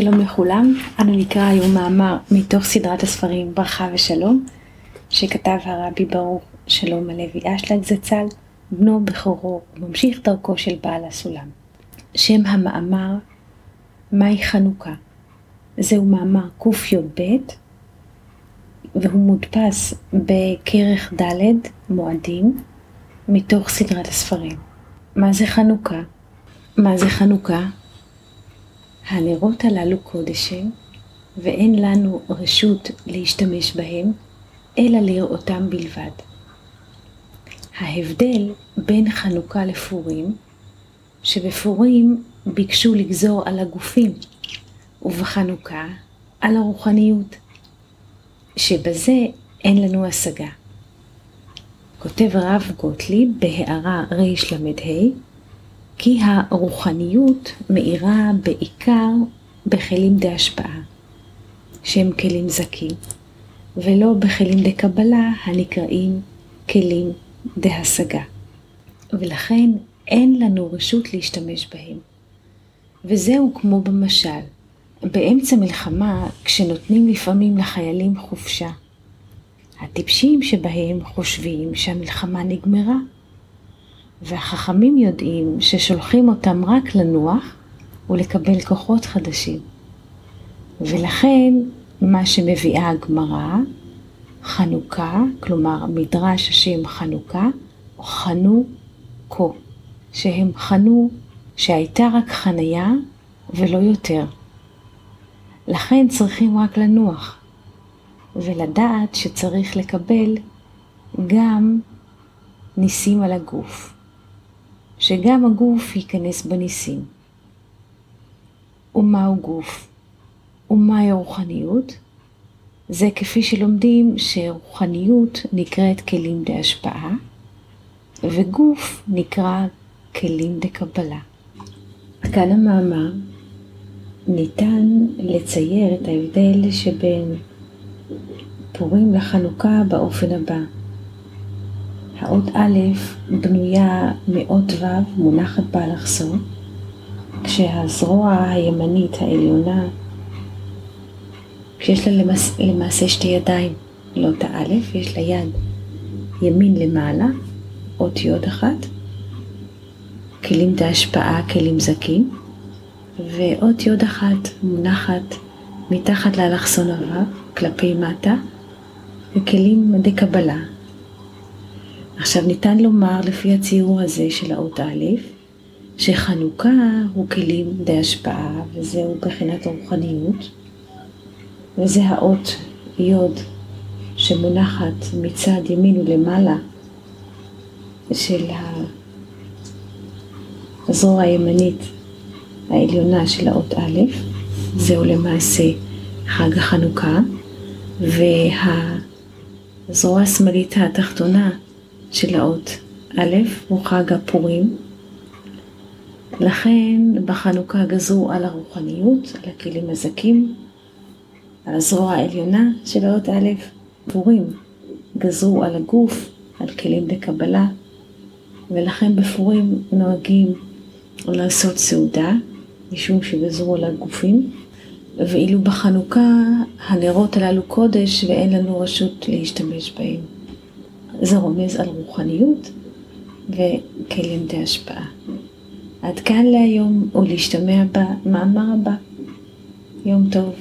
שלום לכולם, אנו נקרא היום מאמר מתוך סדרת הספרים ברכה ושלום, שכתב הרבי ברוך שלום הלוי אשלג זצ"ל, בנו בכורו וממשיך דרכו של בעל הסולם. שם המאמר מהי חנוכה. זהו מאמר קי"ב והוא מודפס בכרך ד' מועדים מתוך סדרת הספרים. מה זה חנוכה? מה זה חנוכה? הנרות הללו קודש הם, ואין לנו רשות להשתמש בהם, אלא לראותם בלבד. ההבדל בין חנוכה לפורים, שבפורים ביקשו לגזור על הגופים, ובחנוכה על הרוחניות, שבזה אין לנו השגה. כותב הרב גוטליב בהערה רל"ה כי הרוחניות מאירה בעיקר בכלים דהשפעה, שהם כלים זכים, ולא בכלים דקבלה הנקראים כלים דהשגה. ולכן אין לנו רשות להשתמש בהם. וזהו כמו במשל, באמצע מלחמה, כשנותנים לפעמים לחיילים חופשה, הטיפשים שבהם חושבים שהמלחמה נגמרה, והחכמים יודעים ששולחים אותם רק לנוח ולקבל כוחות חדשים. ולכן מה שמביאה הגמרא, חנוכה, כלומר מדרש השם חנוכה, או חנו כה, שהם חנו שהייתה רק חניה ולא יותר. לכן צריכים רק לנוח, ולדעת שצריך לקבל גם ניסים על הגוף. שגם הגוף ייכנס בניסים. ומהו גוף? ומהי רוחניות? זה כפי שלומדים שרוחניות נקראת כלים דהשפעה, וגוף נקרא כלים דקבלה. כאן המאמר ניתן לצייר את ההבדל שבין פורים לחנוכה באופן הבא. האות א' בנויה מאות ו' מונחת באלכסון, כשהזרוע הימנית העליונה, כשיש לה למעשה, למעשה שתי ידיים לאות האלף, יש לה יד ימין למעלה, אות יוד אחת, כלים דהשפעה, כלים זכים, ואות יוד אחת מונחת מתחת לאלכסון הו' כלפי מטה, וכלים דקבלה, עכשיו ניתן לומר לפי הציור הזה של האות א', שחנוכה הוא כלים די השפעה, וזהו בחינת הרוחניות, וזה האות יוד שמונחת מצד ימין ולמעלה של הזרוע הימנית העליונה של האות א', זהו למעשה חג החנוכה, והזרוע השמאלית התחתונה של האות א' הוא חג הפורים. לכן בחנוכה גזרו על הרוחניות, על הכלים הזכים, על הזרוע העליונה של האות א', פורים גזרו על הגוף, על כלים לקבלה, ולכן בפורים נוהגים לעשות סעודה, משום שגזרו על הגופים, ואילו בחנוכה הנרות הללו קודש ואין לנו רשות להשתמש בהם. זה רומז על רוחניות וכלים די השפעה. עד כאן להיום ולהשתמע במאמר הבא. יום טוב.